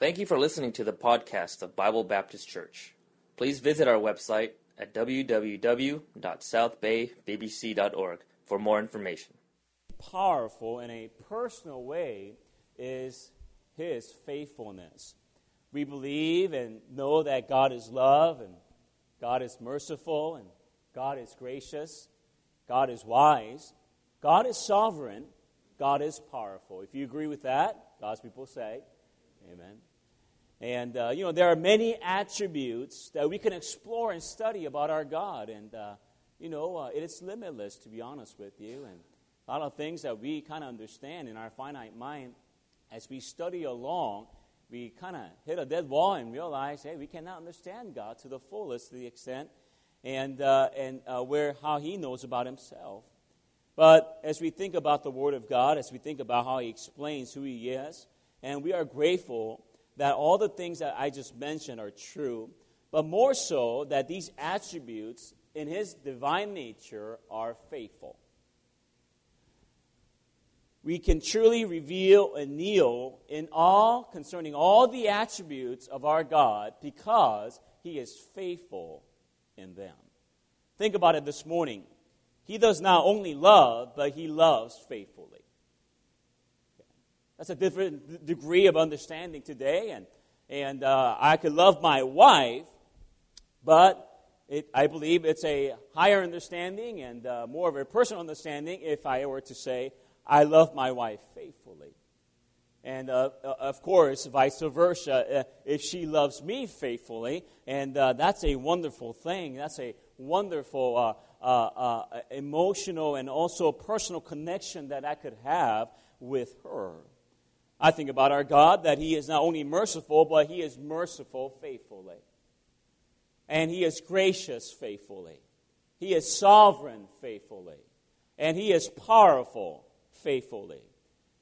Thank you for listening to the podcast of Bible Baptist Church. Please visit our website at www.southbaybbc.org for more information. Powerful in a personal way is His faithfulness. We believe and know that God is love and God is merciful and God is gracious, God is wise, God is sovereign, God is powerful. If you agree with that, God's people say, Amen. And, uh, you know, there are many attributes that we can explore and study about our God. And, uh, you know, uh, it's limitless, to be honest with you. And a lot of things that we kind of understand in our finite mind as we study along, we kind of hit a dead wall and realize, hey, we cannot understand God to the fullest, to the extent, and, uh, and uh, where, how He knows about Himself. But as we think about the Word of God, as we think about how He explains who He is, and we are grateful that all the things that I just mentioned are true, but more so that these attributes in His divine nature are faithful. We can truly reveal and kneel in all concerning all the attributes of our God because He is faithful in them. Think about it this morning. He does not only love, but he loves faithfully. That's a different degree of understanding today. And, and uh, I could love my wife, but it, I believe it's a higher understanding and uh, more of a personal understanding if I were to say, I love my wife faithfully. And uh, uh of course, vice versa, uh, if she loves me faithfully, and uh, that's a wonderful thing. That's a wonderful emotional and also personal connection that I could have with her. I think about our God that He is not only merciful, but He is merciful faithfully. And He is gracious faithfully. He is sovereign faithfully. And He is powerful faithfully.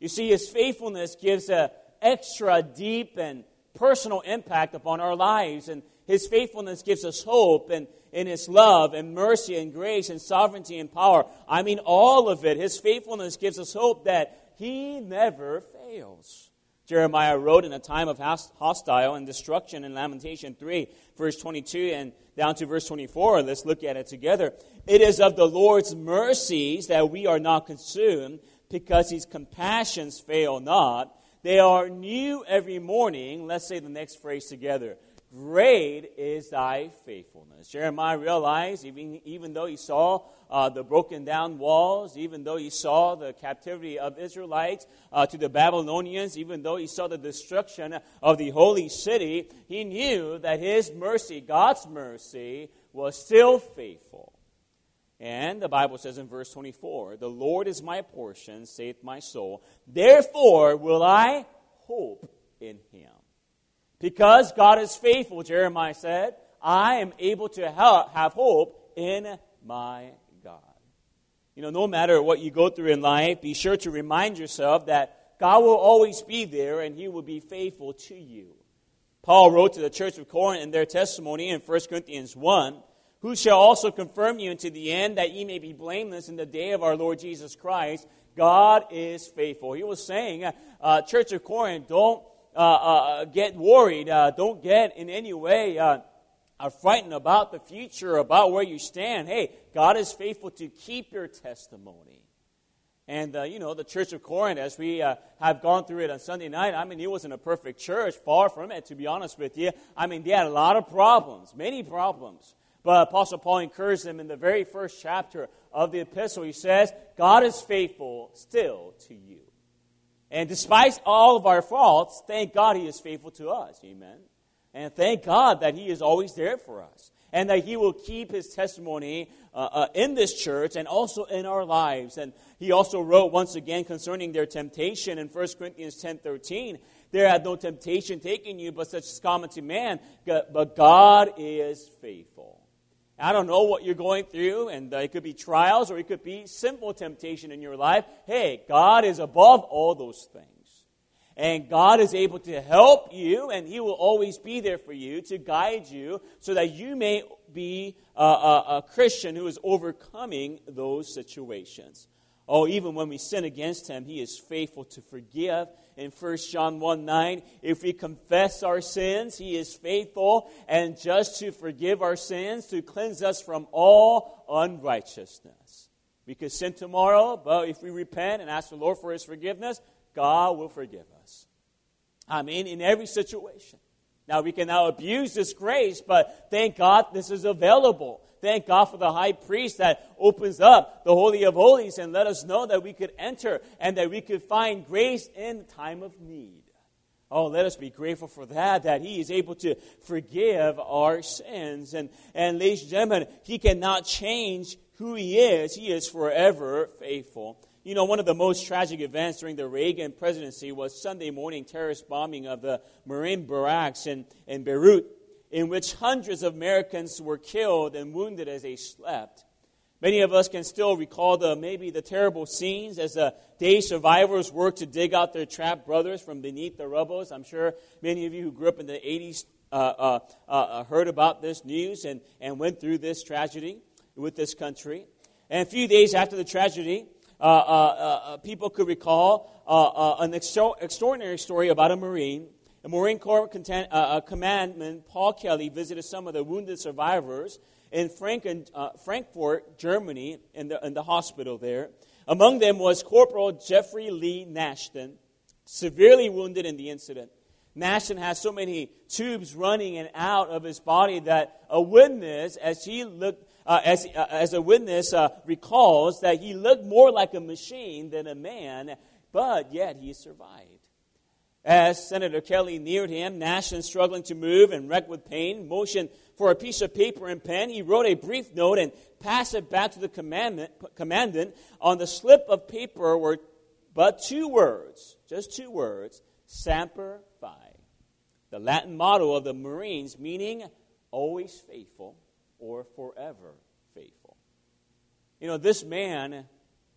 You see, His faithfulness gives an extra deep and personal impact upon our lives. And His faithfulness gives us hope and in His love and mercy and grace and sovereignty and power. I mean, all of it. His faithfulness gives us hope that He never fails. Jeremiah wrote in a time of hostile and destruction in Lamentation 3, verse 22 and down to verse 24. Let's look at it together. It is of the Lord's mercies that we are not consumed, because his compassions fail not. They are new every morning. Let's say the next phrase together. Great is thy faithfulness. Jeremiah realized, even, even though he saw uh, the broken down walls, even though he saw the captivity of Israelites uh, to the Babylonians, even though he saw the destruction of the holy city, he knew that his mercy, God's mercy, was still faithful. And the Bible says in verse 24, The Lord is my portion, saith my soul. Therefore will I hope in him. Because God is faithful, Jeremiah said, I am able to have hope in my God. You know, no matter what you go through in life, be sure to remind yourself that God will always be there and he will be faithful to you. Paul wrote to the church of Corinth in their testimony in 1 Corinthians 1 Who shall also confirm you unto the end that ye may be blameless in the day of our Lord Jesus Christ? God is faithful. He was saying, uh, Church of Corinth, don't get worried. Uh, don't get in any way uh, frightened about the future, about where you stand. Hey, God is faithful to keep your testimony. And, uh, you know, the Church of Corinth, as we uh, have gone through it on Sunday night, I mean, it wasn't a perfect church, far from it, to be honest with you. I mean, they had a lot of problems, many problems. But Apostle Paul encouraged them in the very first chapter of the epistle. He says, God is faithful still to you. And despite all of our faults, thank God He is faithful to us. Amen. And thank God that He is always there for us. And that He will keep His testimony uh, uh, in this church and also in our lives. And He also wrote once again concerning their temptation in 1 Corinthians 10 13. There had no temptation taken you, but such as common to man. But God is faithful. I don't know what you're going through, and uh, it could be trials or it could be simple temptation in your life. Hey, God is above all those things. And God is able to help you, and He will always be there for you to guide you so that you may be a, a, a Christian who is overcoming those situations. Oh, even when we sin against Him, He is faithful to forgive in 1 John 1 9. If we confess our sins, he is faithful and just to forgive our sins, to cleanse us from all unrighteousness. We could sin tomorrow, but if we repent and ask the Lord for his forgiveness, God will forgive us. I mean, in every situation. Now, we can now abuse this grace, but thank God this is available. Thank God for the high priest that opens up the Holy of Holies and let us know that we could enter and that we could find grace in time of need. Oh, let us be grateful for that, that He is able to forgive our sins. And, and ladies and gentlemen, He cannot change who He is. He is forever faithful. You know, one of the most tragic events during the Reagan presidency was Sunday morning terrorist bombing of the Marine barracks in, in Beirut, in which hundreds of Americans were killed and wounded as they slept. Many of us can still recall the maybe the terrible scenes as the day survivors worked to dig out their trapped brothers from beneath the rubble. I'm sure many of you who grew up in the 80s uh, uh, uh, uh, heard about this news and, and went through this tragedy with this country. And a few days after the tragedy, uh, uh, people could recall an extra- extraordinary story about a Marine. A Marine Corps content, commandman, Paul Kelley, visited some of the wounded survivors in Franken, Frankfurt, Germany, in the, in the hospital there. Among them was Corporal Jeffrey Lee Nashton, severely wounded in the incident. Nashton has so many tubes running in and out of his body that a witness, as he looked uh, as, uh, as a witness uh, recalls that he looked more like a machine than a man, but yet he survived. As Senator Kelley neared him, Nashton struggling to move and wrecked with pain, motioned for a piece of paper and pen. He wrote a brief note and passed it back to the commandant. On the slip of paper were but two words, just two words, Semper Fi. The Latin motto of the Marines, meaning always faithful or forever faithful. You know, this man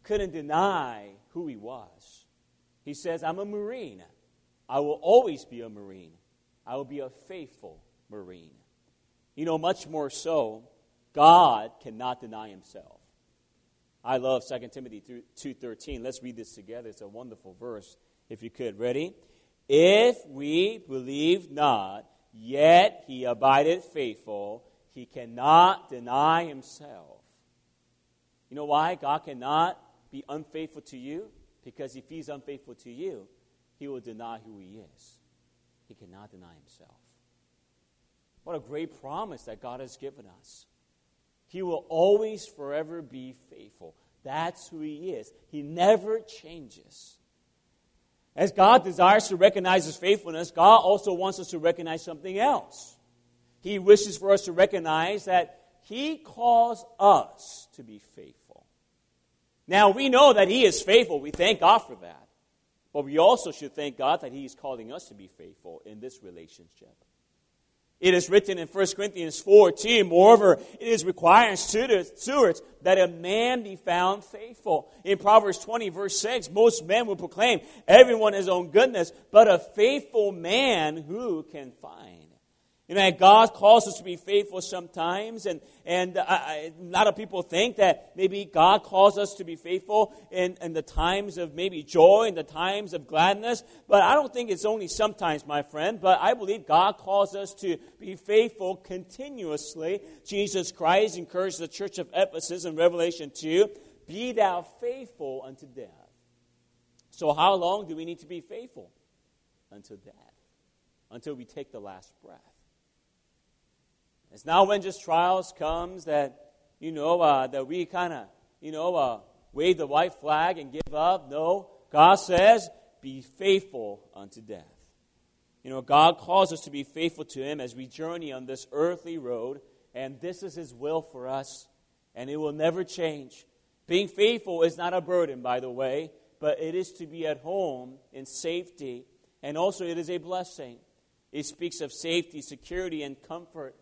couldn't deny who he was. He says, I'm a Marine. I will always be a Marine. I will be a faithful Marine. You know, much more so, God cannot deny himself. I love 2 Timothy 2.13. Let's read this together. It's a wonderful verse, if you could. Ready? If we believe not, yet he abideth faithful, he cannot deny himself. You know why God cannot be unfaithful to you? Because if he's unfaithful to you, he will deny who he is. He cannot deny himself. What a great promise that God has given us. He will always forever be faithful. That's who he is. He never changes. As God desires to recognize his faithfulness, God also wants us to recognize something else. He wishes for us to recognize that He calls us to be faithful. Now, we know that He is faithful. We thank God for that. But we also should thank God that He is calling us to be faithful in this relationship. It is written in 1 Corinthians 14, moreover, it is required stewards that a man be found faithful. In Proverbs 20, verse 6, most men will proclaim everyone his own goodness, but a faithful man who can find. You know, God calls us to be faithful sometimes, and, and uh, a lot of people think that maybe God calls us to be faithful in, in the times of maybe joy, in the times of gladness, but I don't think it's only sometimes, my friend, but I believe God calls us to be faithful continuously. Jesus Christ encouraged the church of Ephesus in Revelation 2 Be thou faithful unto death. So, how long do we need to be faithful? Until death, until we take the last breath. It's not when just trials comes that, you know, uh, that we kind of, you know, uh, wave the white flag and give up. No, God says, be faithful unto death. You know, God calls us to be faithful to Him as we journey on this earthly road, and this is His will for us, and it will never change. Being faithful is not a burden, by the way, but it is to be at home in safety, and also it is a blessing. It speaks of safety, security, and comfort.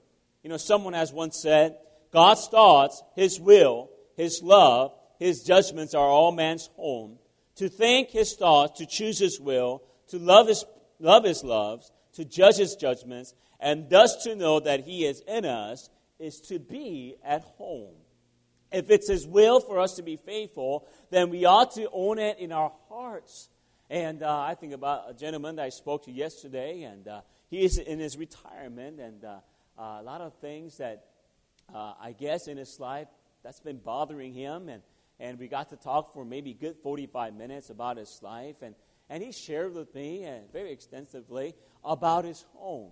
You know, someone has once said, God's thoughts, His will, His love, His judgments are all man's home. To think His thoughts, to choose His will, to love His, love His loves, to judge His judgments, and thus to know that He is in us is to be at home. If it's His will for us to be faithful, then we ought to own it in our hearts And uh, I think about a gentleman that I spoke to yesterday, and uh, he is in his retirement, and uh, uh a lot of things that uh, I guess in his life that's been bothering him. And, and we got to talk for maybe good 45 minutes about his life. And, and he shared with me and very extensively about his home,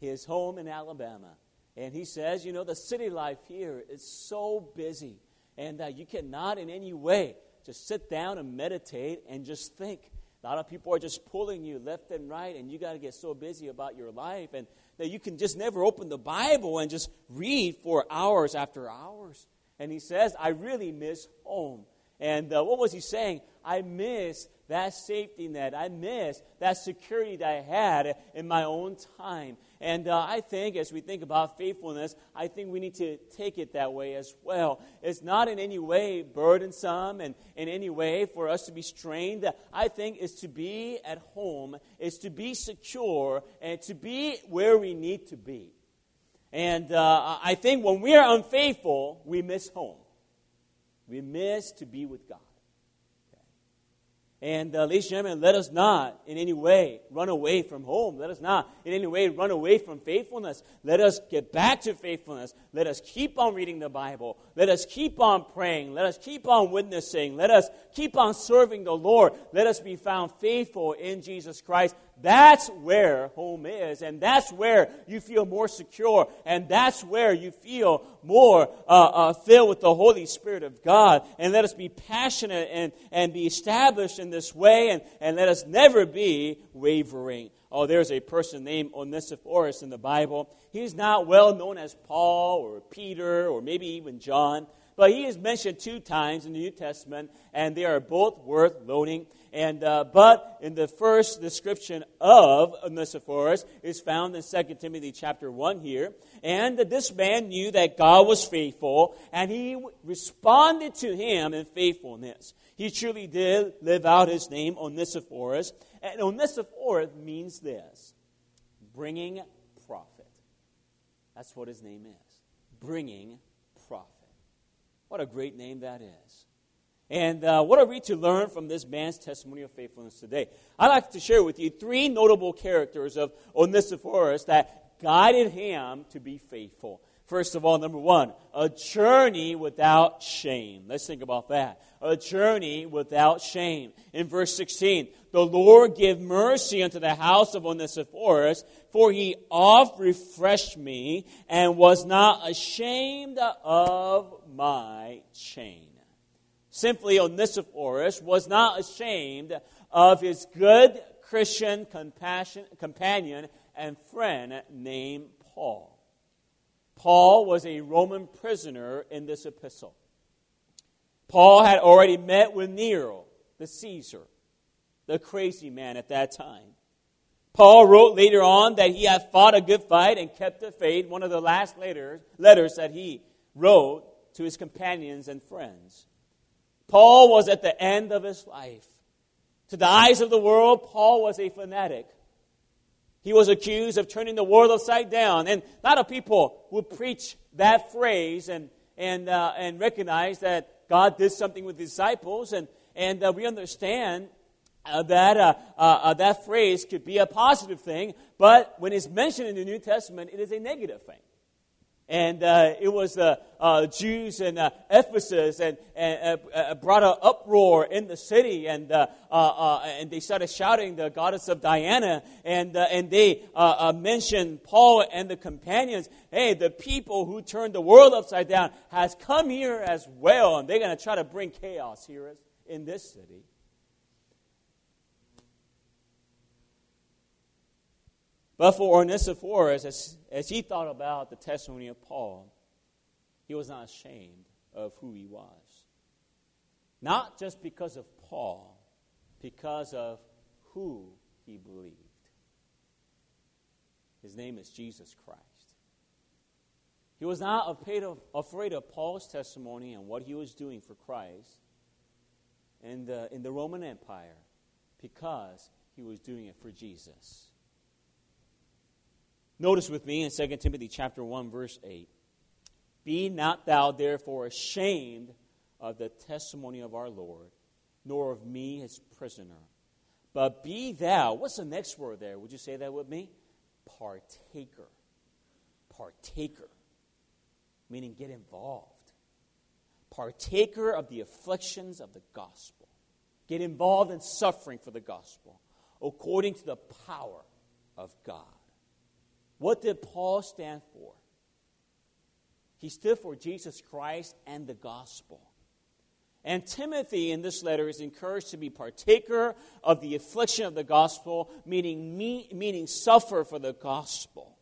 his home in Alabama. And he says, you know, the city life here is so busy, and uh, you cannot in any way just sit down and meditate and just think. A lot of people are just pulling you left and right, and you got to get so busy about your life, and that you can just never open the Bible and just read for hours after hours. And he says, I really miss home. And uh, what was he saying? I miss that safety net. I miss that security that I had in my own time. And uh, I think as we think about faithfulness, I think we need to take it that way as well. It's not in any way burdensome and in any way for us to be strained. I think is to be at home, is to be secure, and to be where we need to be. And uh, I think when we are unfaithful, we miss home. We miss to be with God. And uh, ladies and gentlemen, let us not in any way run away from home. Let us not in any way run away from faithfulness. Let us get back to faithfulness. Let us keep on reading the Bible. Let us keep on praying. Let us keep on witnessing. Let us keep on serving the Lord. Let us be found faithful in Jesus Christ. That's where home is, and that's where you feel more secure, and that's where you feel more uh, uh, filled with the Holy Spirit of God. And let us be passionate and, and be established in this way, and, and let us never be wavering. Oh, there's a person named Onesiphorus in the Bible. He's not well known as Paul or Peter or maybe even John, but he is mentioned two times in the New Testament, and they are both worth noting. And, uh, but in the first description of Onesiphorus is found in 2 Timothy chapter 1 here. And this man knew that God was faithful, and he responded to him in faithfulness. He truly did live out his name, Onesiphorus. And Onesiphorus means this bringing profit. That's what his name is bringing profit. What a great name that is. And uh, what are we to learn from this man's testimony of faithfulness today? I'd like to share with you three notable characters of Onesiphorus that guided him to be faithful. First of all, number one, a journey without shame. Let's think about that. A journey without shame. In verse 16, the Lord give mercy unto the house of Onesiphorus, for he oft refreshed me and was not ashamed of my chain. Simply, Onesiphorus was not ashamed of his good Christian companion and friend named Paul. Paul was a Roman prisoner in this epistle. Paul had already met with Nero, the Caesar, the crazy man at that time. Paul wrote later on that he had fought a good fight and kept the faith, one of the last letters, letters that he wrote to his companions and friends. Paul was at the end of his life. To the eyes of the world, Paul was a fanatic. He was accused of turning the world upside down. And a lot of people would preach that phrase and, and, uh, and recognize that God did something with disciples. And, and uh, we understand uh, that uh, uh, uh, that phrase could be a positive thing, but when it's mentioned in the New Testament, it is a negative thing. And uh, it was the uh, Jews in uh, Ephesus and, and uh, uh, brought an uproar in the city. And, uh, and they started shouting the goddess of Diana. And, and they mentioned Paul and the companions. Hey, the people who turned the world upside down has come here as well. And they're going to try to bring chaos here in this city. But for Onesiphorus, as, as he thought about the testimony of Paul, he was not ashamed of who he was. Not just because of Paul, because of who he believed. His name is Jesus Christ. He was not afraid of, Paul's testimony and what he was doing for Christ in the, in the Roman Empire because he was doing it for Jesus. Notice with me in 2 Timothy chapter 1 verse 8. Be not thou therefore ashamed of the testimony of our Lord, nor of me his prisoner, But be thou, what's the next word there? Would you say that with me? Partaker. Partaker. Meaning get involved. Partaker of the afflictions of the gospel. Get involved in suffering for the gospel according to the power of God. What did Paul stand for? He stood for Jesus Christ and the gospel. And Timothy in this letter is encouraged to be partaker of the affliction of the gospel, meaning, me, meaning suffer for the gospel.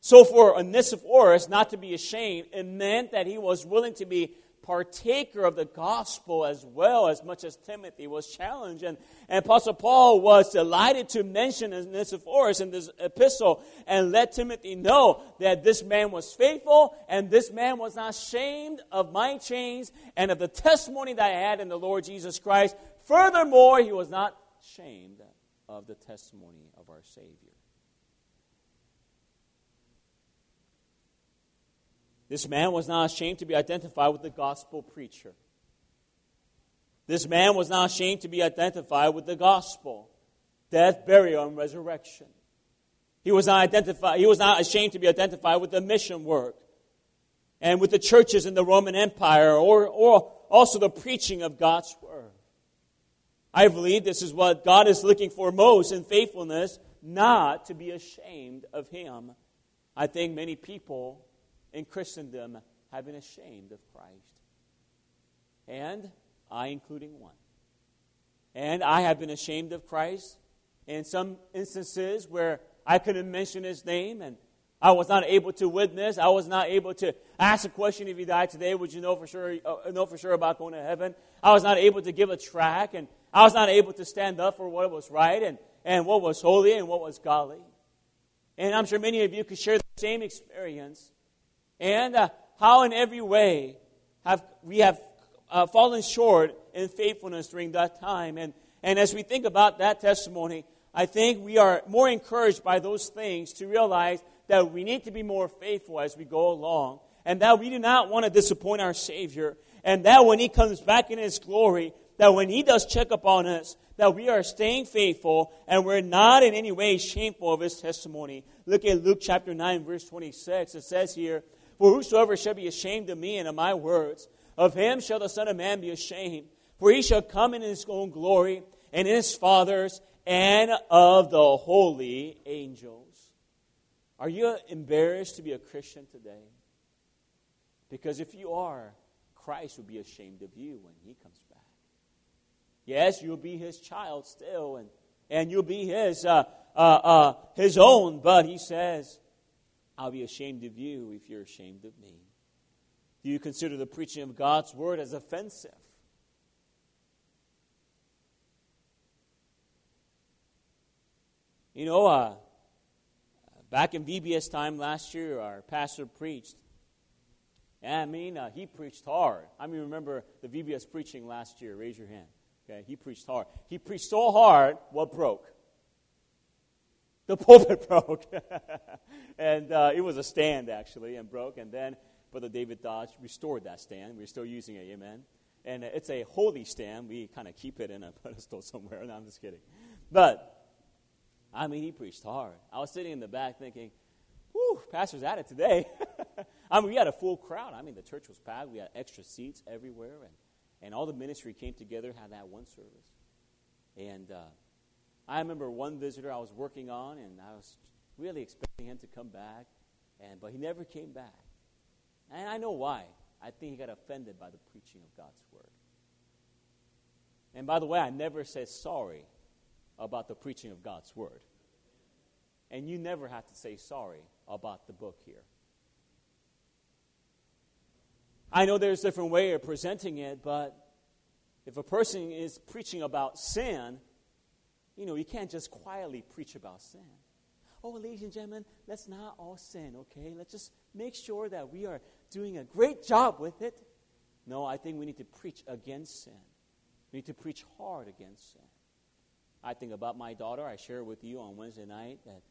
So for Onesiphorus not to be ashamed, it meant that he was willing to be partaker of the gospel as well, as much as Timothy was challenged. And, and Apostle Paul was delighted to mention Onesiphorus in this epistle and let Timothy know that this man was faithful and this man was not ashamed of my chains and of the testimony that I had in the Lord Jesus Christ. Furthermore, he was not ashamed of the testimony of our Savior. This man was not ashamed to be identified with the gospel preacher. This man was not ashamed to be identified with the gospel death, burial, and resurrection. He was not identified, he was not ashamed to be identified with the mission work and with the churches in the Roman Empire or, or also the preaching of God's word. I believe this is what God is looking for most in faithfulness, not to be ashamed of him. I think many people in Christendom have been ashamed of Christ. And I, including one. And I have been ashamed of Christ in some instances where I couldn't mention his name and I was not able to witness. I was not able to ask a question if you died today, would you know for sure uh, know for sure about going to heaven? I was not able to give a track and I was not able to stand up for what was right and, and what was holy and what was godly. And I'm sure many of you could share the same experience and uh, how in every way have we have uh, fallen short in faithfulness during that time. And, and as we think about that testimony, I think we are more encouraged by those things to realize that we need to be more faithful as we go along, and that we do not want to disappoint our Savior, and that when He comes back in His glory, that when He does check upon us, that we are staying faithful and we're not in any way shameful of His testimony. Look at Luke chapter 9, verse 26. It says here, for whosoever shall be ashamed of me and of my words, of him shall the Son of Man be ashamed. For he shall come in his own glory and in his Father's and of the holy angels. Are you embarrassed to be a Christian today? Because if you are, Christ will be ashamed of you when he comes back. Yes, you'll be his child still, and, and you'll be his, uh, uh, uh, his own, but he says, I'll be ashamed of you if you're ashamed of me. Do you consider the preaching of God's word as offensive? You know, uh, back in VBS time last year, our pastor preached. I mean, uh, he preached hard. I mean, remember the VBS preaching last year? Raise your hand. Okay, he preached hard. He preached so hard, what broke? The pulpit broke. and uh, it was a stand, actually, and broke. And then Brother David Dodge restored that stand. We're still using it, amen. And it's a holy stand. We kind of keep it in a pedestal somewhere. No, I'm just kidding. But, I mean, he preached hard. I was sitting in the back thinking, whew, pastor's at it today. I mean, we had a full crowd. I mean, the church was packed. We had extra seats everywhere. And, and all the ministry came together, had that one service. And, uh, I remember one visitor I was working on, and I was really expecting him to come back, and but he never came back. And I know why. I think he got offended by the preaching of God's word. And by the way, I never said sorry about the preaching of God's word. And you never have to say sorry about the book here. I know there's a different way of presenting it, but if a person is preaching about sin, you know, you can't just quietly preach about sin. Oh, ladies and gentlemen, let's not all sin, okay? Let's just make sure that we are doing a great job with it. No, I think we need to preach against sin. We need to preach hard against sin. I think about my daughter. I shared with you on Wednesday night that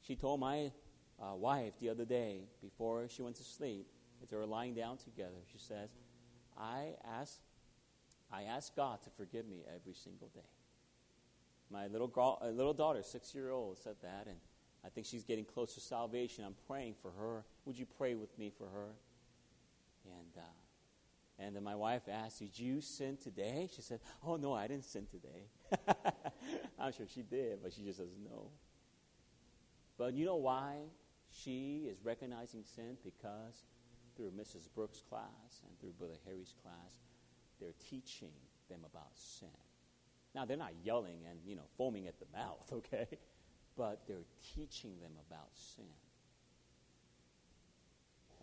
she told my uh, wife the other day before she went to sleep, as they were lying down together, she says, I ask, I ask God to forgive me every single day. My little, girl, little daughter, six year old, said that, and I think she's getting close to salvation. I'm praying for her. Would you pray with me for her? And uh, and then my wife asked, Did you sin today? She said, Oh, no, I didn't sin today. I'm sure she did, but she just doesn't know. But you know why she is recognizing sin? Because through Mrs. Brooks' class and through Brother Harry's class, they're teaching them about sin. Now, they're not yelling and, you know, foaming at the mouth, okay? But they're teaching them about sin.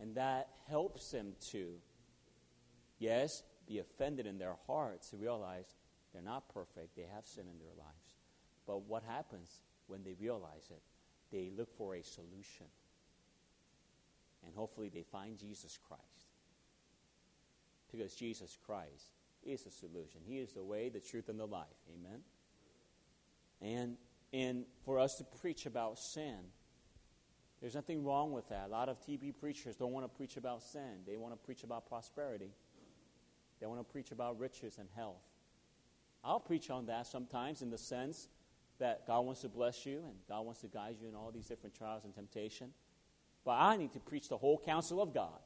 And that helps them to yes, be offended in their hearts to realize they're not perfect, they have sin in their lives. But what happens when they realize it? They look for a solution. And hopefully they find Jesus Christ. Because Jesus Christ is the solution. He is the way, the truth, and the life. Amen? And, and for us to preach about sin, there's nothing wrong with that. A lot of TV preachers don't want to preach about sin, they want to preach about prosperity. They want to preach about riches and health. I'll preach on that sometimes in the sense that God wants to bless you and God wants to guide you in all these different trials and temptation. But I need to preach the whole counsel of God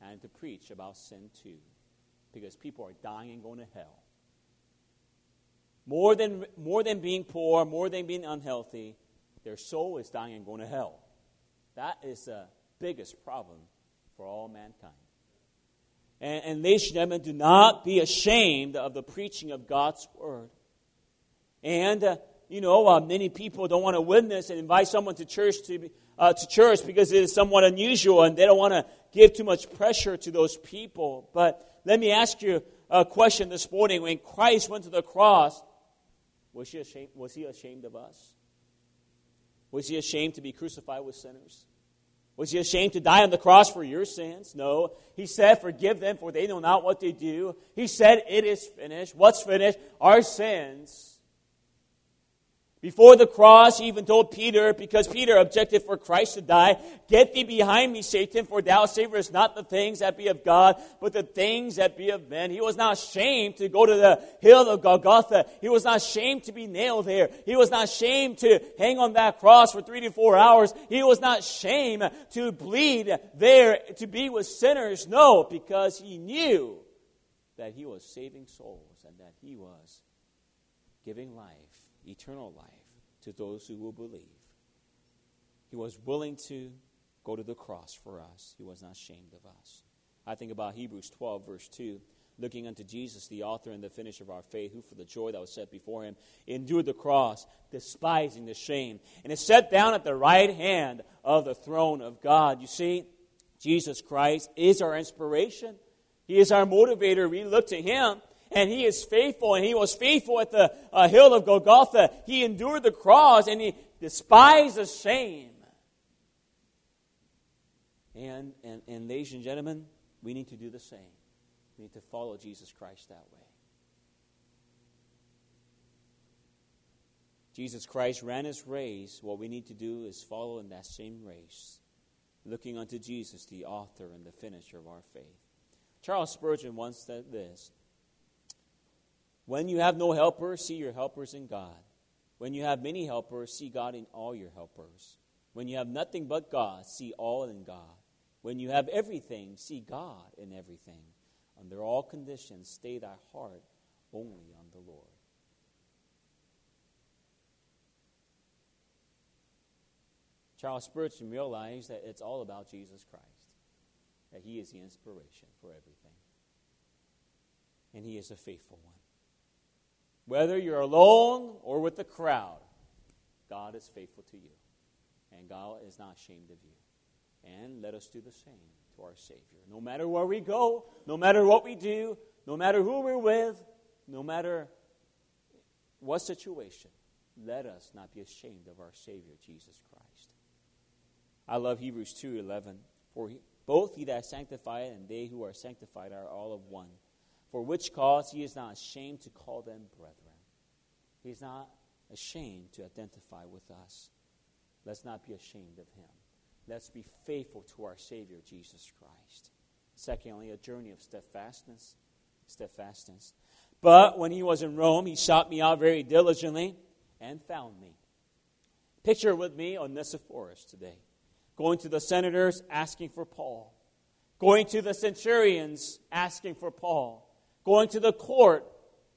and to preach about sin too. Because people are dying and going to hell. More than, more than being poor, more than being unhealthy, their soul is dying and going to hell. That is the biggest problem for all mankind. And, and ladies and gentlemen, do not be ashamed of the preaching of God's word. And, uh, you know, uh, many people don't want to witness and invite someone to church to, uh, to church because it is somewhat unusual and they don't want to give too much pressure to those people. But let me ask you a question this morning. When Christ went to the cross, was he ashamed, was he ashamed of us? Was he ashamed to be crucified with sinners? Was he ashamed to die on the cross for your sins? No. He said, Forgive them, for they know not what they do. He said, It is finished. What's finished? Our sins. Before the cross, he even told Peter, because Peter objected for Christ to die, Get thee behind me, Satan, for thou savorest not the things that be of God, but the things that be of men. He was not ashamed to go to the hill of Golgotha. He was not ashamed to be nailed there. He was not ashamed to hang on that cross for three to four hours. He was not ashamed to bleed there to be with sinners. No, because he knew that he was saving souls and that he was giving life eternal life to those who will believe. He was willing to go to the cross for us. He was not ashamed of us. I think about Hebrews 12, verse 2. Looking unto Jesus, the author and the finisher of our faith, who for the joy that was set before him endured the cross, despising the shame, and is set down at the right hand of the throne of God. You see, Jesus Christ is our inspiration. He is our motivator. We look to him and he is faithful, and he was faithful at the uh, hill of Golgotha. He endured the cross, and he despised the shame. And, and, and ladies and gentlemen, we need to do the same. We need to follow Jesus Christ that way. Jesus Christ ran his race. What we need to do is follow in that same race, looking unto Jesus, the author and the finisher of our faith. Charles Spurgeon once said this when you have no helpers, see your helpers in God. When you have many helpers, see God in all your helpers. When you have nothing but God, see all in God. When you have everything, see God in everything. Under all conditions, stay thy heart only on the Lord. Charles Spurgeon realized that it's all about Jesus Christ, that he is the inspiration for everything. And he is a faithful one. Whether you're alone or with the crowd, God is faithful to you. And God is not ashamed of you. And let us do the same to our Savior. No matter where we go, no matter what we do, no matter who we're with, no matter what situation, let us not be ashamed of our Savior, Jesus Christ. I love Hebrews 2.11. For he, both he that sanctified and they who are sanctified are all of one for which cause he is not ashamed to call them brethren. He's not ashamed to identify with us. Let's not be ashamed of him. Let's be faithful to our Savior, Jesus Christ. Secondly, a journey of steadfastness. Steadfastness. But when he was in Rome, he sought me out very diligently and found me. Picture with me on Onesiphorus today, going to the senators asking for Paul, going to the centurions asking for Paul, going to the court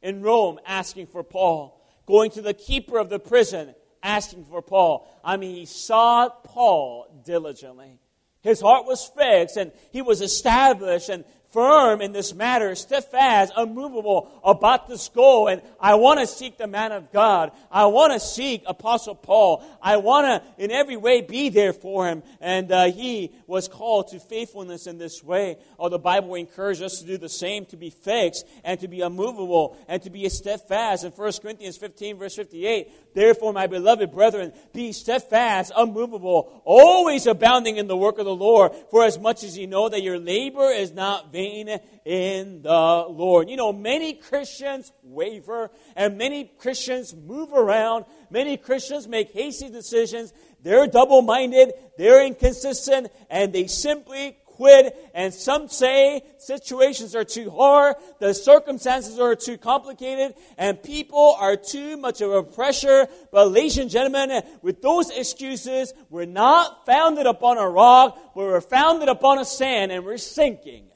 in Rome asking for Paul, going to the keeper of the prison asking for Paul. I mean, he sought Paul diligently. His heart was fixed and he was established and firm in this matter, steadfast, unmovable about this goal. And I want to seek the man of God. I want to seek Apostle Paul. I want to, in every way, be there for him. And uh, he was called to faithfulness in this way. Oh, the Bible encourages us to do the same, to be fixed and to be unmovable and to be steadfast. In 1 Corinthians 15, verse 58, Therefore, my beloved brethren, be steadfast, unmovable, always abounding in the work of the Lord, for as much as you know that your labor is not in the Lord. You know, many Christians waver and many Christians move around. Many Christians make hasty decisions. They're double minded, they're inconsistent, and they simply quit. And some say situations are too hard, the circumstances are too complicated, and people are too much of a pressure. But, ladies and gentlemen, with those excuses, we're not founded upon a rock, but we're founded upon a sand, and we're sinking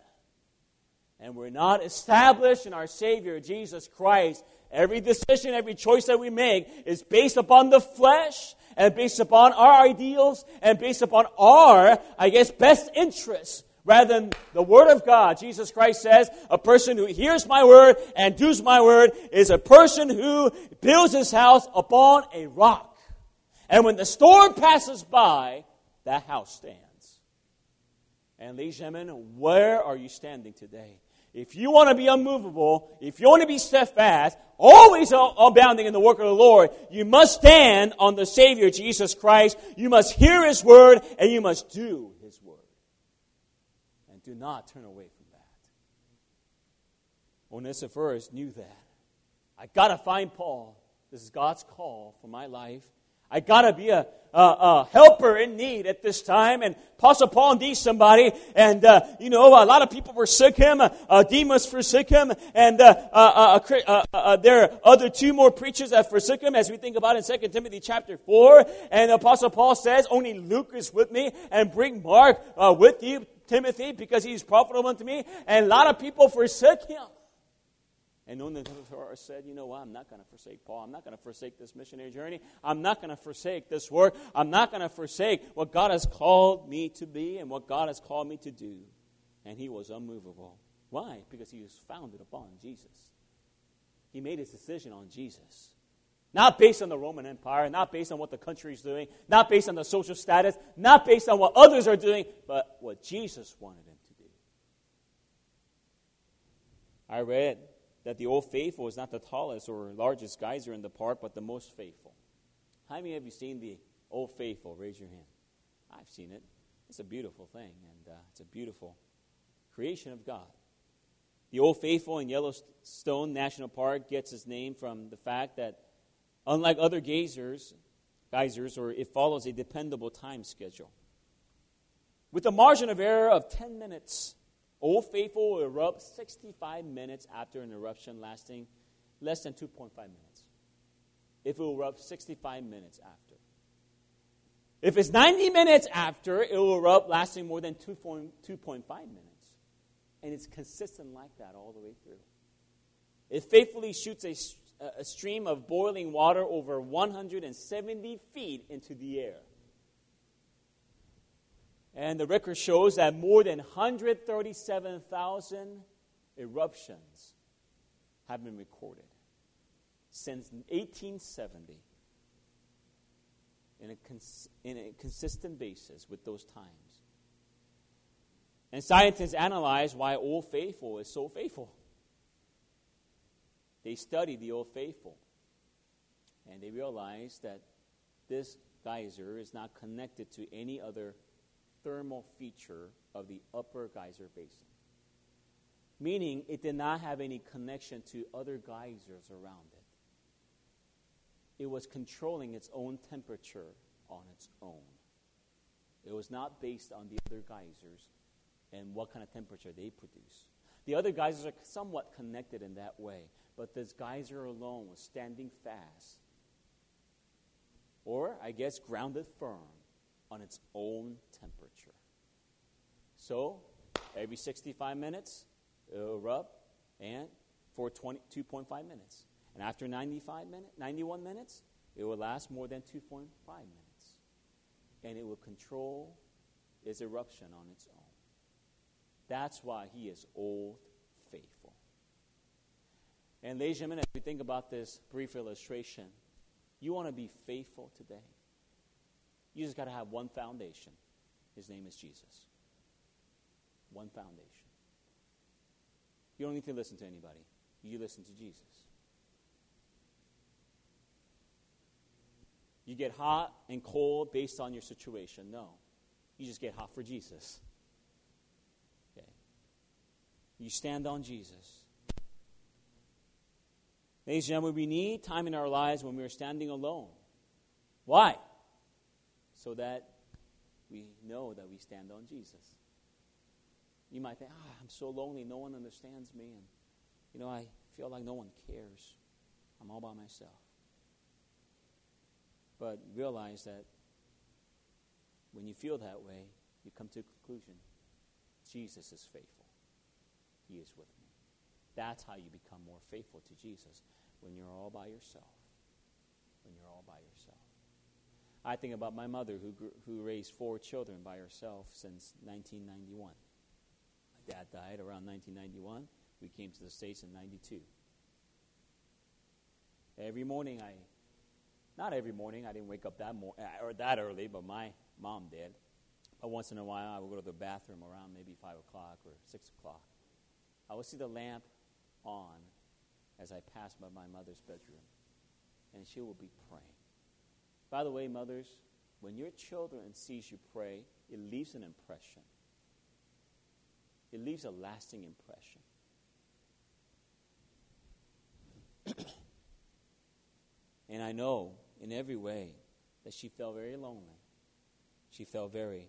and we're not established in our Savior, Jesus Christ, every decision, every choice that we make is based upon the flesh and based upon our ideals and based upon our, I guess, best interests rather than the Word of God. Jesus Christ says, a person who hears my word and does my word is a person who builds his house upon a rock. And when the storm passes by, that house stands. And ladies and gentlemen, where are you standing today? If you want to be unmovable, if you want to be steadfast, always abounding in the work of the Lord, you must stand on the Savior Jesus Christ. You must hear His word and you must do His word. And do not turn away from that. Onesiphorus knew that. I got to find Paul. This is God's call for my life. I got to be a, a, a, helper in need at this time. And Apostle Paul needs somebody. And, uh, you know, a lot of people forsook him. Uh, Demas forsook him. And uh, uh, uh, uh, there are other two more preachers that forsook him, as we think about in 2 Timothy chapter 4. And Apostle Paul says, Only Luke is with me, and bring Mark with you, Timothy, because he's profitable unto me. And a lot of people forsook him. And Onesiphorus said, You know what? I'm not going to forsake Paul. I'm not going to forsake this missionary journey. I'm not going to forsake this work. I'm not going to forsake what God has called me to be and what God has called me to do. And he was unmovable. Why? Because he was founded upon Jesus. He made his decision on Jesus. Not based on the Roman Empire, not based on what the country is doing, not based on the social status, not based on what others are doing, but what Jesus wanted him to do. I read that the Old Faithful is not the tallest or largest geyser in the park, but the most faithful. How many of you seen the Old Faithful? Raise your hand. I've seen it. It's a beautiful thing, and uh, it's a beautiful creation of God. The Old Faithful in Yellowstone National Park gets its name from the fact that, unlike other geysers, geysers, or it follows a dependable time schedule. With a margin of error of 10 minutes, Old Faithful will erupt 65 minutes after an eruption lasting less than 2.5 minutes. If it will erupt 65 minutes after. If it's 90 minutes after, it will erupt lasting more than 2.5 minutes. And it's consistent like that all the way through. It faithfully shoots a, a stream of boiling water over 170 feet into the air. And the record shows that more than 137,000 eruptions have been recorded since 1870 in a, cons- in a consistent basis with those times. And scientists analyze why Old Faithful is so faithful. They study the Old Faithful and they realize that this geyser is not connected to any other thermal feature of the upper geyser basin, meaning it did not have any connection to other geysers around it. It was controlling its own temperature on its own. It was not based on the other geysers and what kind of temperature they produce. The other geysers are somewhat connected in that way, but this geyser alone was standing fast. Or, I guess, grounded firm on its own temperature. So, every 65 minutes, it'll erupt, and for 2.5 minutes. And after 95 minutes, 91 minutes, it will last more than 2.5 minutes. And it will control its eruption on its own. That's why he is old faithful. And ladies and gentlemen, as we think about this brief illustration, you want to be faithful today. You just got to have one foundation. His name is Jesus. One foundation. You don't need to listen to anybody. You listen to Jesus. You get hot and cold based on your situation. No. You just get hot for Jesus. Okay. You stand on Jesus. Ladies and gentlemen, we need time in our lives when we are standing alone. Why? So that we know that we stand on Jesus. You might think, ah, I'm so lonely, no one understands me, and you know, I feel like no one cares. I'm all by myself. But realize that when you feel that way, you come to a conclusion Jesus is faithful. He is with me. That's how you become more faithful to Jesus when you're all by yourself. When you're all by yourself. I think about my mother who, grew, who raised four children by herself since 1991. My dad died around 1991. We came to the States in 92. Every morning I, not every morning, I didn't wake up that, mo- uh, or that early, but my mom did. But once in a while, I would go to the bathroom around maybe 5 o'clock or 6 o'clock. I would see the lamp on as I passed by my mother's bedroom, and she would be praying. By the way, mothers, when your children sees you pray, it leaves an impression. It leaves a lasting impression. and I know in every way that she felt very lonely. She felt very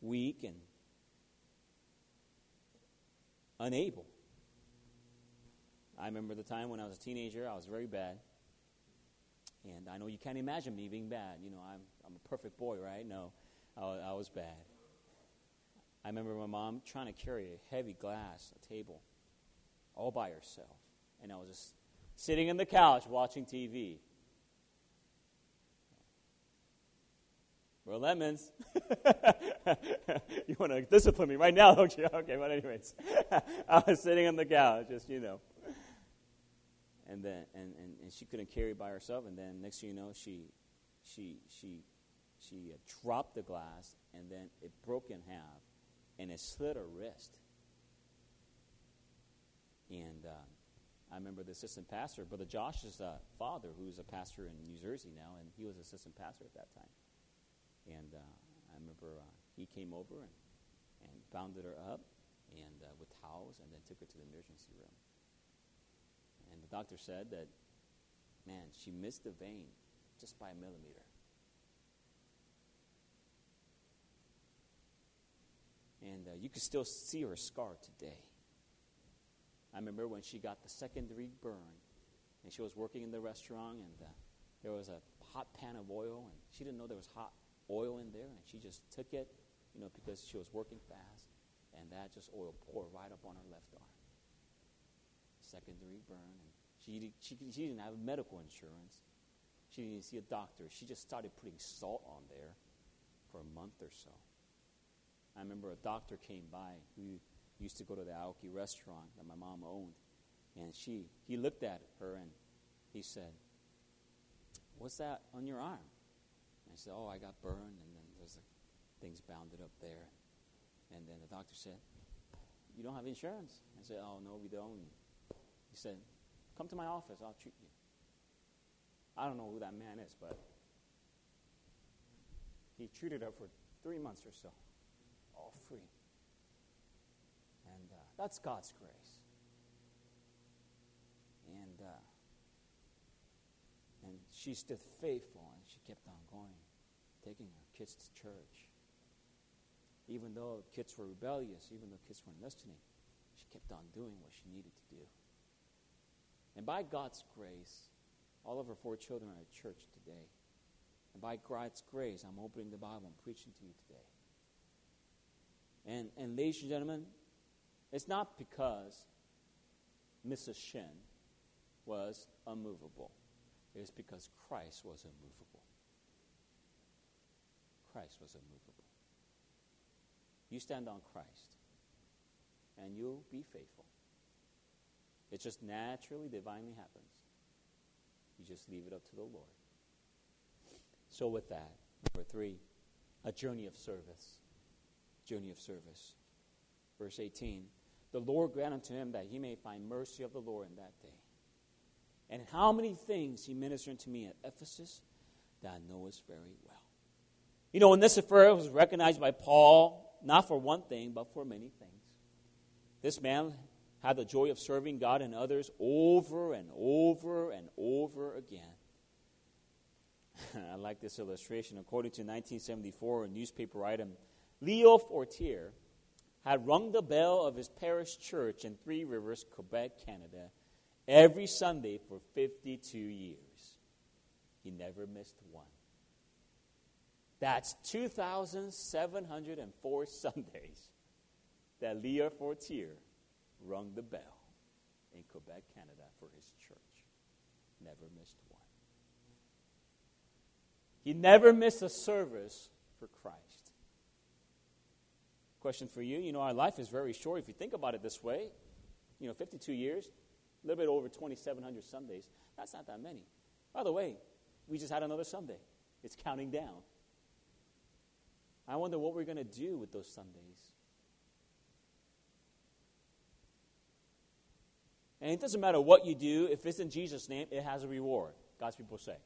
weak and unable. I remember the time when I was a teenager, I was very bad. And I know you can't imagine me being bad. You know, I'm, I'm a perfect boy, right? No, I, I was bad. I remember my mom trying to carry a heavy glass, a table, all by herself. And I was just sitting in the couch watching TV. Bro Lemons, you want to discipline me right now, don't you? Okay, but anyways, I was sitting on the couch, just you know, and then and, and, and she couldn't carry by herself, and then next thing you know, she she she she uh, dropped the glass, and then it broke in half, and it slit her wrist. And uh, I remember the assistant pastor, Brother Josh's uh, father, who's a pastor in New Jersey now, and he was assistant pastor at that time. And uh, I remember uh, he came over and, and bounded her up and uh, with towels and then took her to the emergency room. And the doctor said that, man, she missed the vein just by a millimeter. And uh, you can still see her scar today. I remember when she got the second degree burn, and she was working in the restaurant, and uh, there was a hot pan of oil, and she didn't know there was hot oil in there, and she just took it, you know, because she was working fast, and that just oil poured right up on her left arm. Second degree burn, and she, she, she didn't have medical insurance. She didn't see a doctor. She just started putting salt on there for a month or so. I remember a doctor came by who used to go to the Aoki restaurant that my mom owned, and she he looked at her and he said, "What's that on your arm?" And I said, "Oh, I got burned, and then there's things bounded up there." And then the doctor said, "You don't have insurance?" I said, "Oh no, we don't." He said, "Come to my office. I'll treat you." I don't know who that man is, but he treated her for three months or so, all free. And uh, that's God's grace. And uh, and she stood faithful, and she kept on going, taking her kids to church. Even though kids were rebellious, even though kids weren't listening, she kept on doing what she needed to do. And by God's grace, all of our four children are at church today. And by God's grace, I'm opening the Bible and preaching to you today. And, and ladies and gentlemen, it's not because Mrs. Shen was unmovable. It was because Christ was unmovable. Christ was unmovable. You stand on Christ, and you'll be faithful. It just naturally, divinely happens. You just leave it up to the Lord. So, with that, number three, a journey of service. Journey of service. Verse 18 The Lord grant unto him that he may find mercy of the Lord in that day. And how many things he ministered unto me at Ephesus, thou knowest very well. You know, when this affair was recognized by Paul, not for one thing, but for many things. This man had the joy of serving God and others over and over and over again. I like this illustration. According to 1974 a newspaper item, Leo Fortier had rung the bell of his parish church in Three Rivers, Quebec, Canada, every Sunday for 52 years. He never missed one. That's 2,704 Sundays that Leo Fortier rung the bell in Quebec, Canada for his church. Never missed one. He never missed a service for Christ. Question for you you know, our life is very short. If you think about it this way, you know, 52 years, a little bit over 2,700 Sundays. That's not that many. By the way, we just had another Sunday. It's counting down. I wonder what we're going to do with those Sundays. And it doesn't matter what you do, if it's in Jesus' name, it has a reward. God's people say.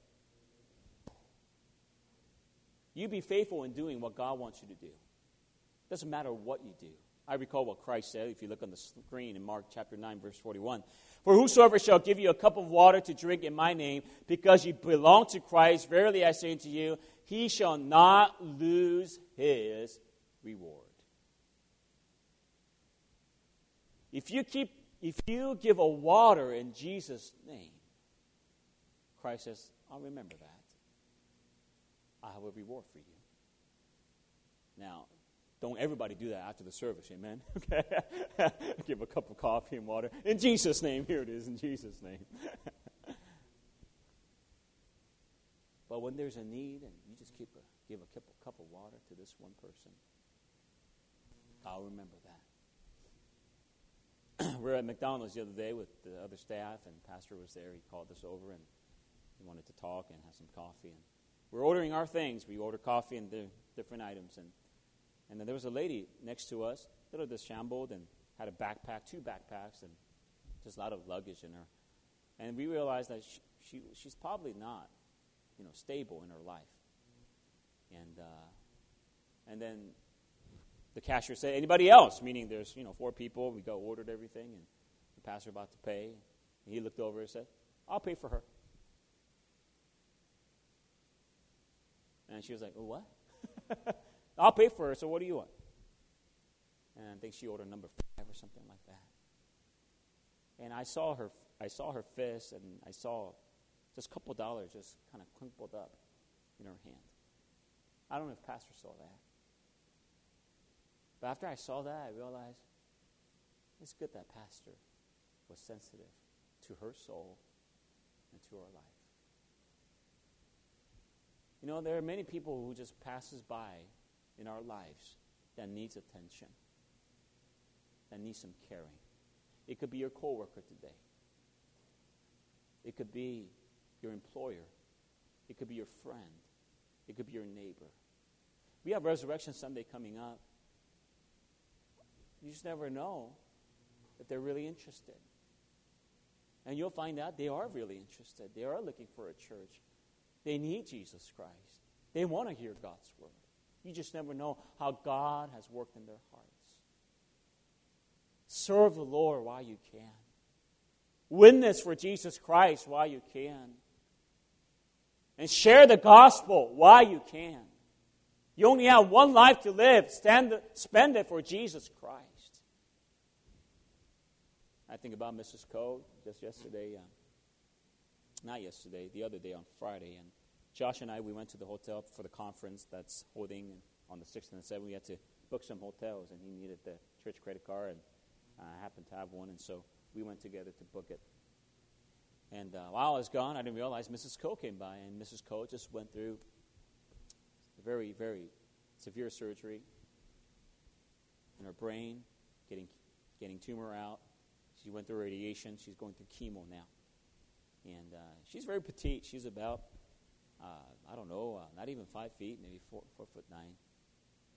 You be faithful in doing what God wants you to do. It doesn't matter what you do. I recall what Christ said, if you look on the screen in Mark chapter 9, verse 41. For whosoever shall give you a cup of water to drink in my name, because you belong to Christ, verily I say unto you, he shall not lose his reward. If you keep if you give a water in Jesus' name, Christ says, I'll remember that. I have a reward for you. Now, don't everybody do that after the service, amen? Okay? give a cup of coffee and water. In Jesus' name, here it is, in Jesus' name. But when there's a need and you just keep a, give a cup, a cup of water to this one person, I'll remember that. we are at McDonald's the other day with the other staff, and Pastor was there. He called us over and he wanted to talk and have some coffee. And we're ordering our things. We order coffee and different items. And, and then there was a lady next to us, a little disheveled, and had a backpack, two backpacks, and just a lot of luggage in her. And we realized that she, she she's probably not you know, stable in her life. And, uh, and then the cashier said, anybody else? Meaning there's, you know, four people. We go ordered everything, and the pastor about to pay. And he looked over and said, I'll pay for her. And she was like, oh, what? I'll pay for her, so what do you want? And I think she ordered number five or something like that. And I saw her, I saw her fist, and I saw just a couple dollars just kind of crumpled up in her hand. I don't know if Pastor saw that. But after I saw that, I realized it's good that Pastor was sensitive to her soul and to her life. You know, there are many people who just passes by in our lives that needs attention, that needs some caring. It could be your coworker today. It could be your employer, it could be your friend, it could be your neighbor. We have Resurrection Sunday coming up. You just never know if they're really interested. And you'll find out they are really interested. They are looking for a church. They need Jesus Christ. They want to hear God's word. You just never know how God has worked in their hearts. Serve the Lord while you can. Witness for Jesus Christ while you can and share the gospel while you can. You only have one life to live. Stand, spend it for Jesus Christ. I think about Mrs. Cole just yesterday. Uh, not yesterday, the other day on Friday. And Josh and I, we went to the hotel for the conference that's holding on the 6th and the 7th. We had to book some hotels, and he needed the church credit card, and I happened to have one, and so we went together to book it. And uh, while I was gone, I didn't realize Mrs. Cole came by, and Mrs. Cole just went through very, very severe surgery in her brain, getting, getting tumor out. She went through radiation. She's going through chemo now. And uh, she's very petite. She's about, uh, I don't know, uh, not even five feet, maybe four, four foot nine.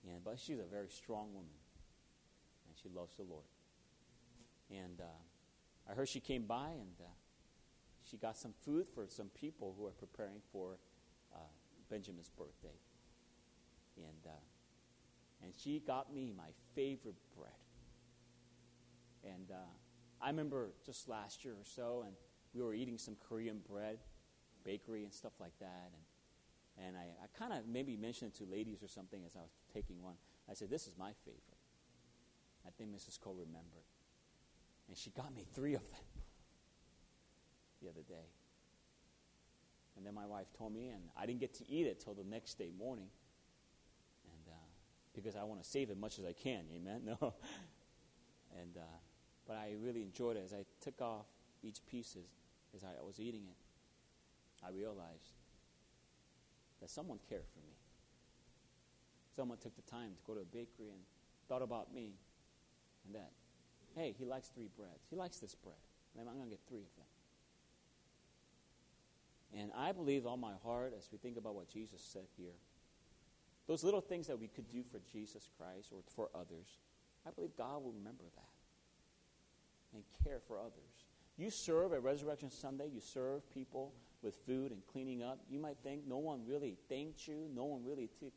And, but she's a very strong woman. And she loves the Lord. And uh, I heard she came by and uh, she got some food for some people who are preparing for uh, Benjamin's birthday. And, and she got me my favorite bread. And I remember just last year or so, and we were eating some Korean bread, bakery, and stuff like that. And, and I, I kind of maybe mentioned it to ladies or something as I was taking one. I said, This is my favorite. I think Mrs. Cole remembered. And she got me three of them the other day. And then my wife told me, and I didn't get to eat it till the next day morning. And uh, because I want to save as much as I can, amen? No. and, uh, but I really enjoyed it as I took off each pieces as I was eating it, I realized that someone cared for me. Someone took the time to go to a bakery and thought about me and that, hey, he likes three breads. He likes this bread. I'm going to get three of them. And I believe on my heart, as we think about what Jesus said here, those little things that we could do for Jesus Christ or for others, I believe God will remember that and care for others. You serve at Resurrection Sunday, you serve people with food and cleaning up. You might think no one really thanked you, no one really took,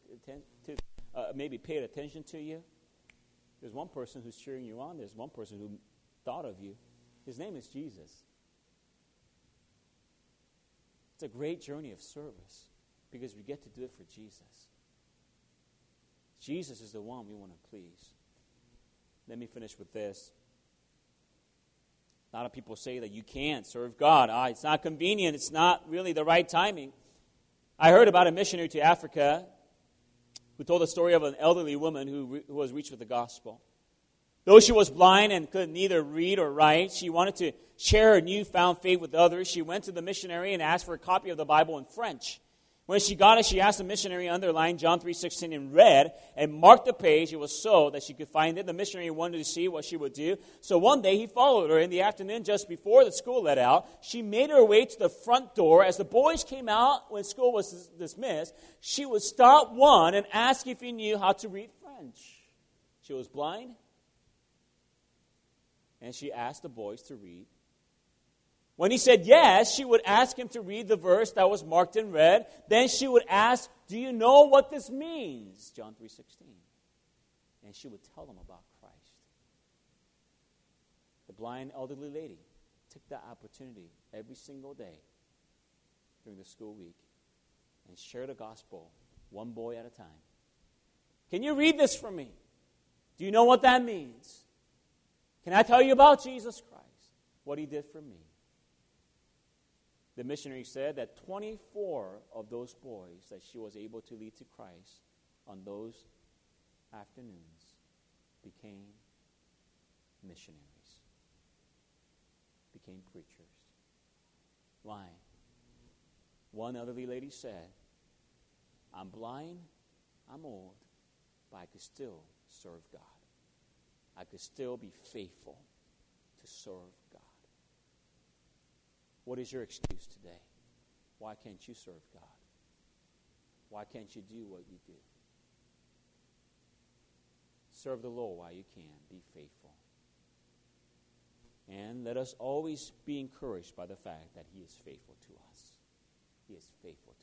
took uh, maybe paid attention to you. There's one person who's cheering you on, there's one person who thought of you. His name is Jesus. It's a great journey of service because we get to do it for Jesus. Jesus is the one we want to please. Let me finish with this. A lot of people say that you can't serve God. Ah, it's not convenient. It's not really the right timing. I heard about a missionary to Africa who told the story of an elderly woman who, re- who was reached with the gospel. Though she was blind and could neither read or write, she wanted to share her newfound faith with others. She went to the missionary and asked for a copy of the Bible in French. When she got it, she asked the missionary underline John 3.16 in red and marked the page. It was so that she could find it. The missionary wanted to see what she would do. So one day he followed her in the afternoon just before the school let out. She made her way to the front door. As the boys came out when school was dismissed, she would stop one and ask if he knew how to read French. She was blind. And she asked the boys to read when he said yes, she would ask him to read the verse that was marked in red. Then she would ask, "Do you know what this means?" John 3:16. And she would tell him about Christ. The blind elderly lady took that opportunity every single day during the school week and shared the gospel one boy at a time. Can you read this for me? Do you know what that means? Can I tell you about Jesus Christ? What he did for me? The missionary said that 24 of those boys that she was able to lead to Christ on those afternoons became missionaries, became preachers. Why? One elderly lady said, I'm blind, I'm old, but I could still serve God. I could still be faithful to serve. What is your excuse today? Why can't you serve God? Why can't you do what you do? Serve the Lord while you can. Be faithful. And let us always be encouraged by the fact that He is faithful to us. He is faithful